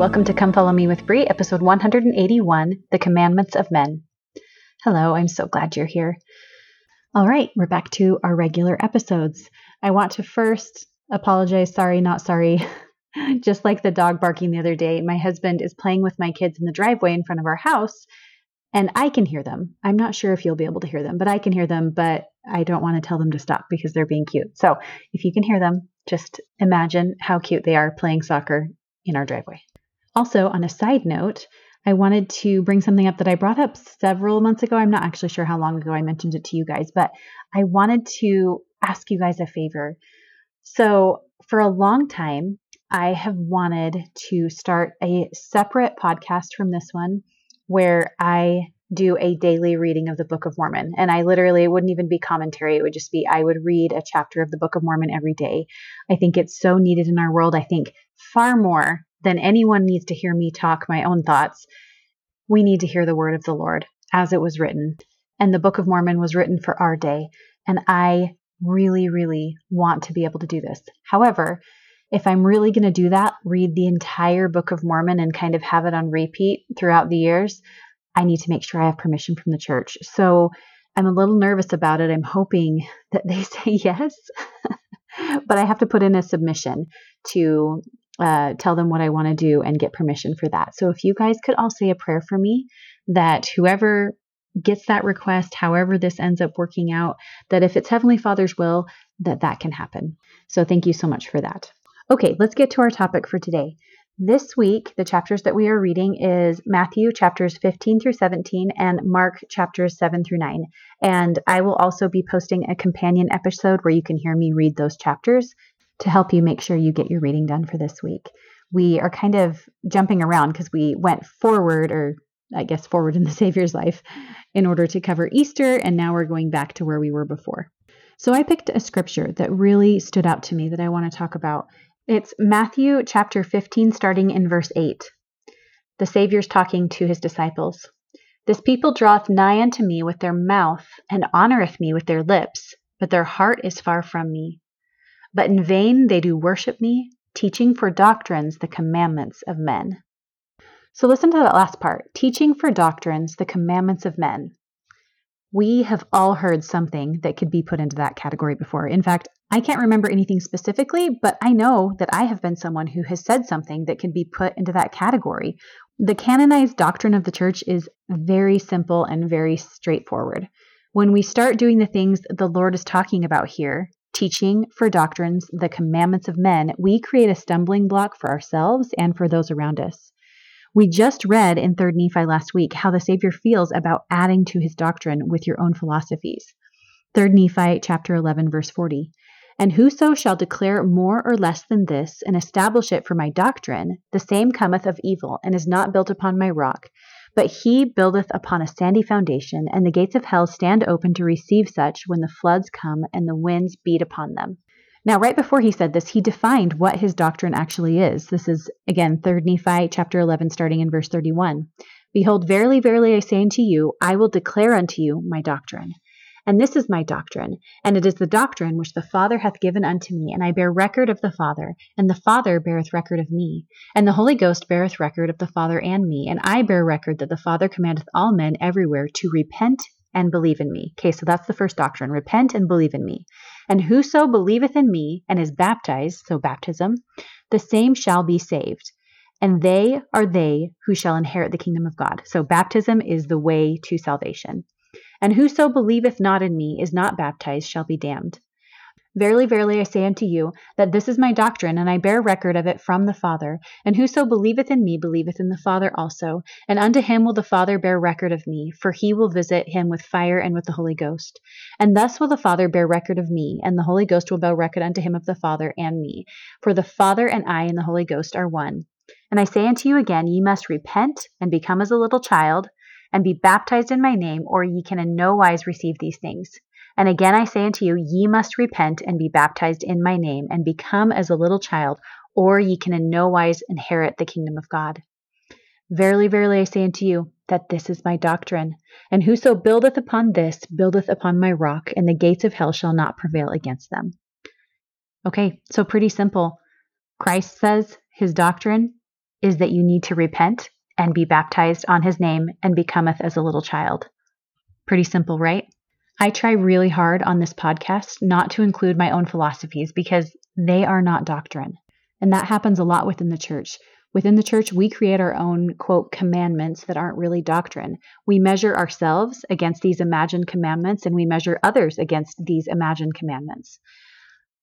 welcome to Come Follow Me with Brie, episode 181 The Commandments of Men. Hello, I'm so glad you're here. All right, we're back to our regular episodes. I want to first apologize, sorry, not sorry. Just like the dog barking the other day, my husband is playing with my kids in the driveway in front of our house, and I can hear them. I'm not sure if you'll be able to hear them, but I can hear them, but I don't want to tell them to stop because they're being cute. So if you can hear them, just imagine how cute they are playing soccer in our driveway. Also, on a side note, I wanted to bring something up that I brought up several months ago. I'm not actually sure how long ago I mentioned it to you guys, but I wanted to ask you guys a favor. So, for a long time, I have wanted to start a separate podcast from this one where I do a daily reading of the Book of Mormon. And I literally, it wouldn't even be commentary. It would just be, I would read a chapter of the Book of Mormon every day. I think it's so needed in our world. I think far more than anyone needs to hear me talk my own thoughts. We need to hear the word of the Lord as it was written. And the Book of Mormon was written for our day. And I really, really want to be able to do this. However, if I'm really going to do that, read the entire Book of Mormon and kind of have it on repeat throughout the years, I need to make sure I have permission from the church. So I'm a little nervous about it. I'm hoping that they say yes, but I have to put in a submission to uh, tell them what I want to do and get permission for that. So if you guys could all say a prayer for me that whoever gets that request, however this ends up working out, that if it's Heavenly Father's will, that that can happen. So thank you so much for that. Okay, let's get to our topic for today. This week, the chapters that we are reading is Matthew chapters 15 through 17 and Mark chapters 7 through 9. And I will also be posting a companion episode where you can hear me read those chapters to help you make sure you get your reading done for this week. We are kind of jumping around because we went forward, or I guess forward in the Savior's life, in order to cover Easter, and now we're going back to where we were before. So I picked a scripture that really stood out to me that I want to talk about. It's Matthew chapter 15, starting in verse 8. The Savior's talking to his disciples. This people draweth nigh unto me with their mouth, and honoreth me with their lips, but their heart is far from me. But in vain they do worship me, teaching for doctrines the commandments of men. So listen to that last part teaching for doctrines the commandments of men. We have all heard something that could be put into that category before. In fact, I can't remember anything specifically, but I know that I have been someone who has said something that can be put into that category. The canonized doctrine of the church is very simple and very straightforward. When we start doing the things the Lord is talking about here, teaching for doctrines the commandments of men, we create a stumbling block for ourselves and for those around us. We just read in 3rd Nephi last week how the Savior feels about adding to his doctrine with your own philosophies. 3rd Nephi chapter 11 verse 40. And whoso shall declare more or less than this, and establish it for my doctrine, the same cometh of evil, and is not built upon my rock, but he buildeth upon a sandy foundation, and the gates of hell stand open to receive such when the floods come and the winds beat upon them. Now, right before he said this, he defined what his doctrine actually is. This is, again, 3 Nephi chapter 11, starting in verse 31. Behold, verily, verily, I say unto you, I will declare unto you my doctrine. And this is my doctrine, and it is the doctrine which the Father hath given unto me, and I bear record of the Father, and the Father beareth record of me, and the Holy Ghost beareth record of the Father and me, and I bear record that the Father commandeth all men everywhere to repent and believe in me. Okay, so that's the first doctrine repent and believe in me. And whoso believeth in me and is baptized, so baptism, the same shall be saved. And they are they who shall inherit the kingdom of God. So baptism is the way to salvation. And whoso believeth not in me is not baptized shall be damned. Verily, verily, I say unto you, that this is my doctrine, and I bear record of it from the Father. And whoso believeth in me believeth in the Father also. And unto him will the Father bear record of me, for he will visit him with fire and with the Holy Ghost. And thus will the Father bear record of me, and the Holy Ghost will bear record unto him of the Father and me. For the Father and I and the Holy Ghost are one. And I say unto you again, ye must repent and become as a little child and be baptized in my name, or ye can in no wise receive these things. And again I say unto you, ye must repent and be baptized in my name, and become as a little child, or ye can in no wise inherit the kingdom of God. Verily, verily, I say unto you, that this is my doctrine. And whoso buildeth upon this buildeth upon my rock, and the gates of hell shall not prevail against them. Okay, so pretty simple. Christ says his doctrine is that you need to repent and be baptized on his name and becometh as a little child. Pretty simple, right? I try really hard on this podcast not to include my own philosophies because they are not doctrine. And that happens a lot within the church. Within the church, we create our own, quote, commandments that aren't really doctrine. We measure ourselves against these imagined commandments and we measure others against these imagined commandments.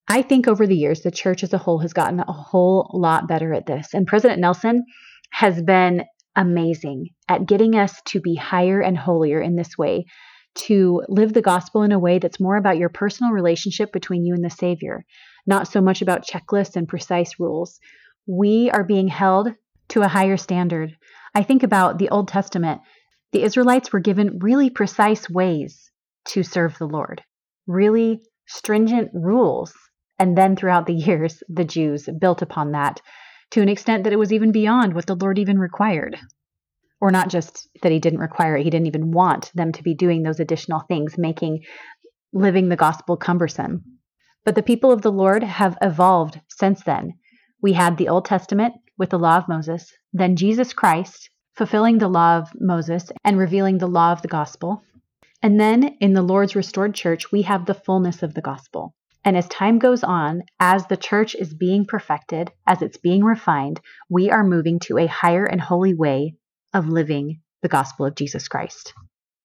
I think over the years, the church as a whole has gotten a whole lot better at this. And President Nelson has been amazing at getting us to be higher and holier in this way, to live the gospel in a way that's more about your personal relationship between you and the Savior, not so much about checklists and precise rules. We are being held to a higher standard. I think about the Old Testament. The Israelites were given really precise ways to serve the Lord, really stringent rules. And then throughout the years, the Jews built upon that to an extent that it was even beyond what the Lord even required. Or not just that he didn't require it, he didn't even want them to be doing those additional things, making living the gospel cumbersome. But the people of the Lord have evolved since then. We had the Old Testament with the law of Moses, then Jesus Christ fulfilling the law of Moses and revealing the law of the gospel. And then in the Lord's restored church, we have the fullness of the gospel. And as time goes on, as the church is being perfected, as it's being refined, we are moving to a higher and holy way of living the gospel of Jesus Christ.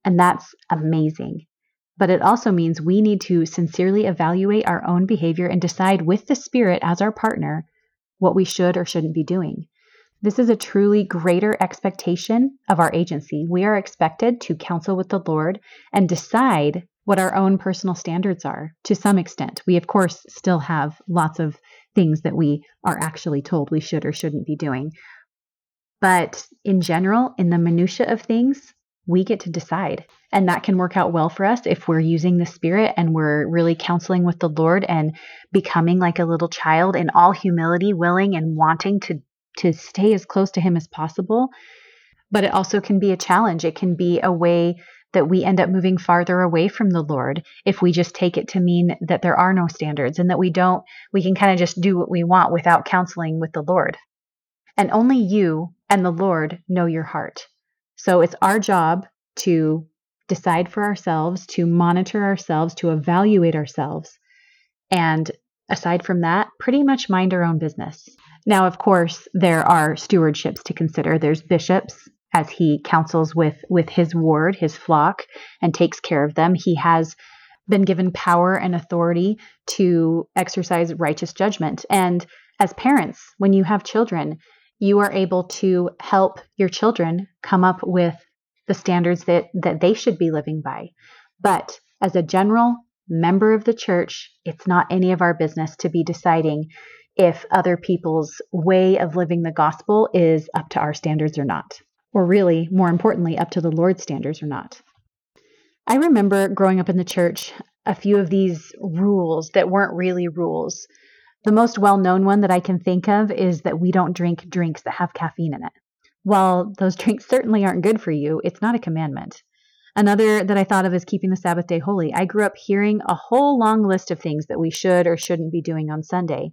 And that's amazing. But it also means we need to sincerely evaluate our own behavior and decide with the Spirit as our partner what we should or shouldn't be doing. This is a truly greater expectation of our agency. We are expected to counsel with the Lord and decide what our own personal standards are to some extent. We, of course, still have lots of things that we are actually told we should or shouldn't be doing. But in general, in the minutiae of things, we get to decide. And that can work out well for us if we're using the Spirit and we're really counseling with the Lord and becoming like a little child in all humility, willing and wanting to, to stay as close to Him as possible. But it also can be a challenge. It can be a way that we end up moving farther away from the Lord if we just take it to mean that there are no standards and that we don't, we can kind of just do what we want without counseling with the Lord. And only you and the Lord know your heart. So it's our job to decide for ourselves, to monitor ourselves, to evaluate ourselves. And aside from that, pretty much mind our own business. Now, of course, there are stewardships to consider. There's bishops as he counsels with with his ward, his flock, and takes care of them. He has been given power and authority to exercise righteous judgment. And as parents, when you have children, you are able to help your children come up with the standards that, that they should be living by. But as a general member of the church, it's not any of our business to be deciding if other people's way of living the gospel is up to our standards or not or really, more importantly, up to the Lord's standards or not. I remember growing up in the church a few of these rules that weren't really rules. The most well known one that I can think of is that we don't drink drinks that have caffeine in it. While those drinks certainly aren't good for you, it's not a commandment. Another that I thought of is keeping the Sabbath day holy. I grew up hearing a whole long list of things that we should or shouldn't be doing on Sunday.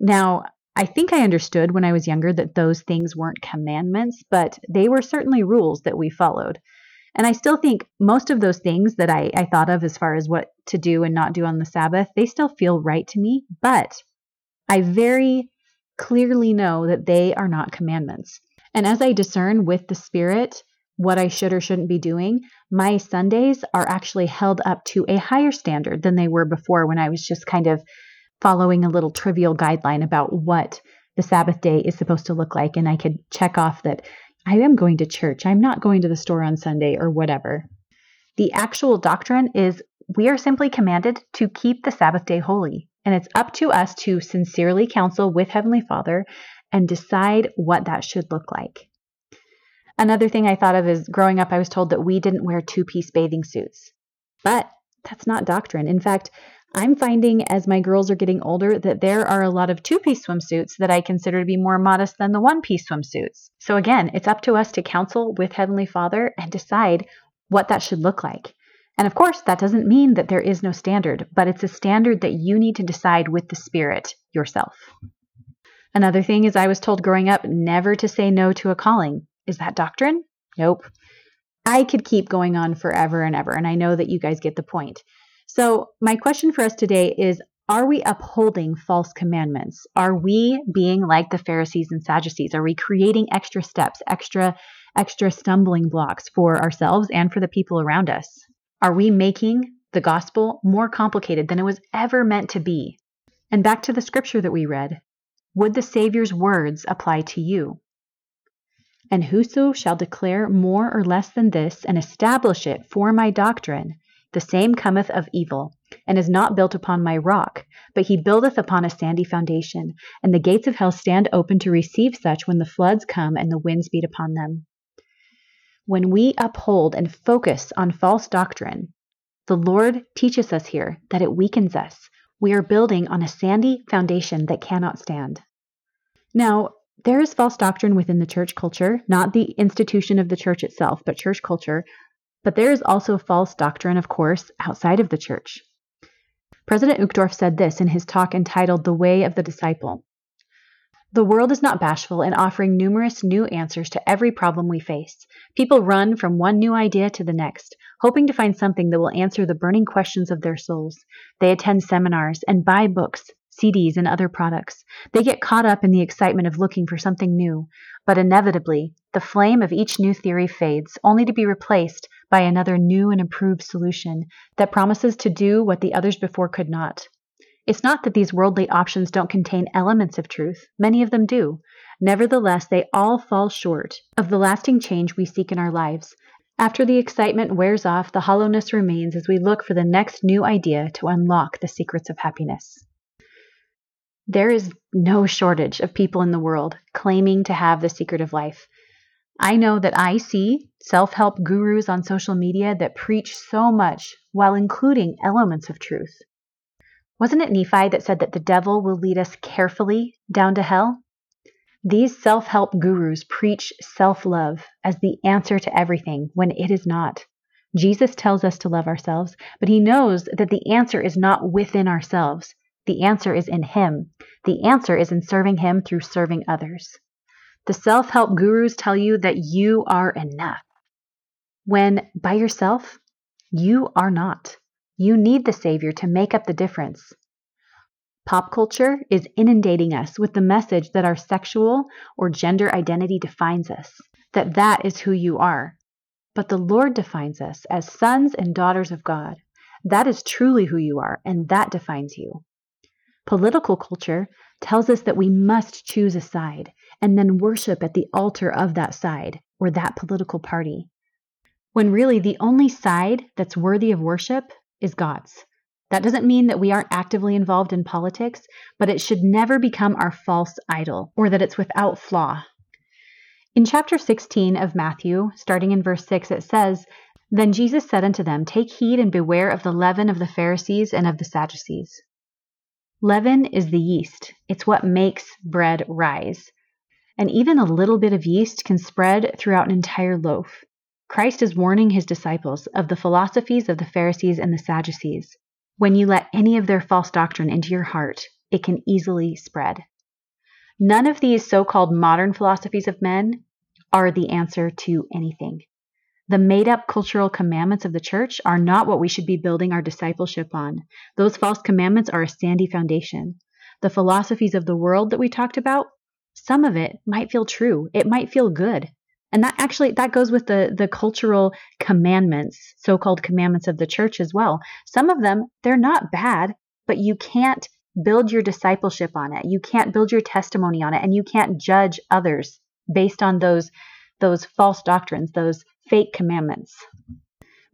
Now, I think I understood when I was younger that those things weren't commandments, but they were certainly rules that we followed. And I still think most of those things that I, I thought of as far as what to do and not do on the Sabbath, they still feel right to me, but I very clearly know that they are not commandments. And as I discern with the Spirit what I should or shouldn't be doing, my Sundays are actually held up to a higher standard than they were before when I was just kind of following a little trivial guideline about what the Sabbath day is supposed to look like. And I could check off that I am going to church, I'm not going to the store on Sunday, or whatever. The actual doctrine is we are simply commanded to keep the Sabbath day holy. And it's up to us to sincerely counsel with Heavenly Father and decide what that should look like. Another thing I thought of is growing up, I was told that we didn't wear two piece bathing suits. But that's not doctrine. In fact, I'm finding as my girls are getting older that there are a lot of two piece swimsuits that I consider to be more modest than the one piece swimsuits. So again, it's up to us to counsel with Heavenly Father and decide what that should look like. And of course, that doesn't mean that there is no standard, but it's a standard that you need to decide with the Spirit yourself. Another thing is, I was told growing up never to say no to a calling. Is that doctrine? Nope. I could keep going on forever and ever, and I know that you guys get the point. So, my question for us today is Are we upholding false commandments? Are we being like the Pharisees and Sadducees? Are we creating extra steps, extra extra stumbling blocks for ourselves and for the people around us? Are we making the gospel more complicated than it was ever meant to be? And back to the scripture that we read would the Savior's words apply to you? And whoso shall declare more or less than this, and establish it for my doctrine, the same cometh of evil, and is not built upon my rock, but he buildeth upon a sandy foundation, and the gates of hell stand open to receive such when the floods come and the winds beat upon them. When we uphold and focus on false doctrine, the Lord teaches us here that it weakens us. We are building on a sandy foundation that cannot stand. Now, there is false doctrine within the church culture, not the institution of the church itself, but church culture. But there is also false doctrine, of course, outside of the church. President Uchtdorf said this in his talk entitled The Way of the Disciple. The world is not bashful in offering numerous new answers to every problem we face. People run from one new idea to the next, hoping to find something that will answer the burning questions of their souls. They attend seminars and buy books, CDs, and other products. They get caught up in the excitement of looking for something new, but inevitably, the flame of each new theory fades, only to be replaced by another new and improved solution that promises to do what the others before could not. It's not that these worldly options don't contain elements of truth, many of them do. Nevertheless, they all fall short of the lasting change we seek in our lives. After the excitement wears off, the hollowness remains as we look for the next new idea to unlock the secrets of happiness. There is no shortage of people in the world claiming to have the secret of life. I know that I see self help gurus on social media that preach so much while including elements of truth. Wasn't it Nephi that said that the devil will lead us carefully down to hell? These self help gurus preach self love as the answer to everything when it is not. Jesus tells us to love ourselves, but he knows that the answer is not within ourselves. The answer is in Him. The answer is in serving Him through serving others. The self help gurus tell you that you are enough, when by yourself, you are not. You need the Savior to make up the difference. Pop culture is inundating us with the message that our sexual or gender identity defines us, that that is who you are. But the Lord defines us as sons and daughters of God. That is truly who you are, and that defines you. Political culture tells us that we must choose a side and then worship at the altar of that side or that political party. When really the only side that's worthy of worship is God's. That doesn't mean that we aren't actively involved in politics, but it should never become our false idol or that it's without flaw. In chapter 16 of Matthew, starting in verse 6, it says, Then Jesus said unto them, Take heed and beware of the leaven of the Pharisees and of the Sadducees. Leaven is the yeast, it's what makes bread rise. And even a little bit of yeast can spread throughout an entire loaf. Christ is warning his disciples of the philosophies of the Pharisees and the Sadducees. When you let any of their false doctrine into your heart, it can easily spread. None of these so called modern philosophies of men are the answer to anything. The made up cultural commandments of the church are not what we should be building our discipleship on. Those false commandments are a sandy foundation. The philosophies of the world that we talked about, some of it might feel true. It might feel good. And that actually that goes with the the cultural commandments, so-called commandments of the church as well. Some of them they're not bad, but you can't build your discipleship on it. You can't build your testimony on it and you can't judge others based on those those false doctrines, those fake commandments,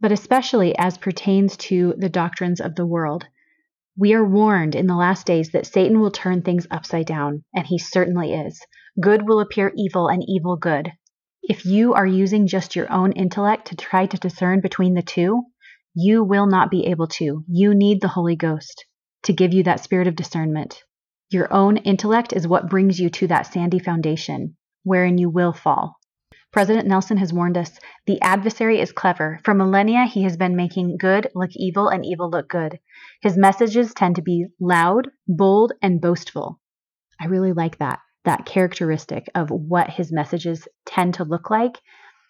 but especially as pertains to the doctrines of the world. We are warned in the last days that Satan will turn things upside down, and he certainly is. Good will appear evil and evil good. If you are using just your own intellect to try to discern between the two, you will not be able to. You need the Holy Ghost to give you that spirit of discernment. Your own intellect is what brings you to that sandy foundation wherein you will fall. President Nelson has warned us the adversary is clever. For millennia, he has been making good look evil and evil look good. His messages tend to be loud, bold, and boastful. I really like that. that characteristic of what his messages tend to look like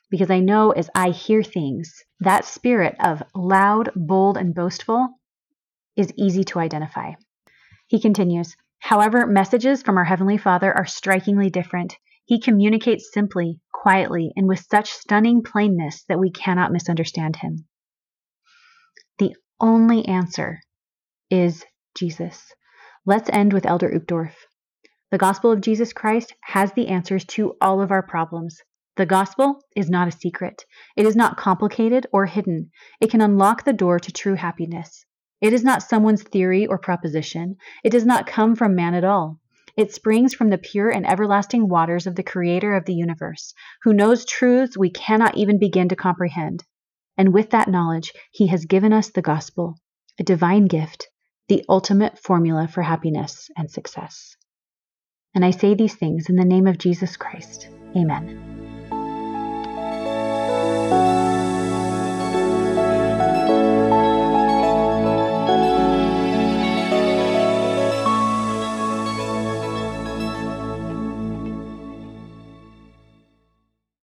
because I know as I hear things, that spirit of loud, bold, and boastful is easy to identify. He continues However, messages from our Heavenly Father are strikingly different. He communicates simply, quietly, and with such stunning plainness that we cannot misunderstand him. The only answer is Jesus. Let's end with Elder Uchtdorf. The gospel of Jesus Christ has the answers to all of our problems. The gospel is not a secret. It is not complicated or hidden. It can unlock the door to true happiness. It is not someone's theory or proposition. It does not come from man at all. It springs from the pure and everlasting waters of the Creator of the universe, who knows truths we cannot even begin to comprehend. And with that knowledge, He has given us the gospel, a divine gift, the ultimate formula for happiness and success. And I say these things in the name of Jesus Christ. Amen.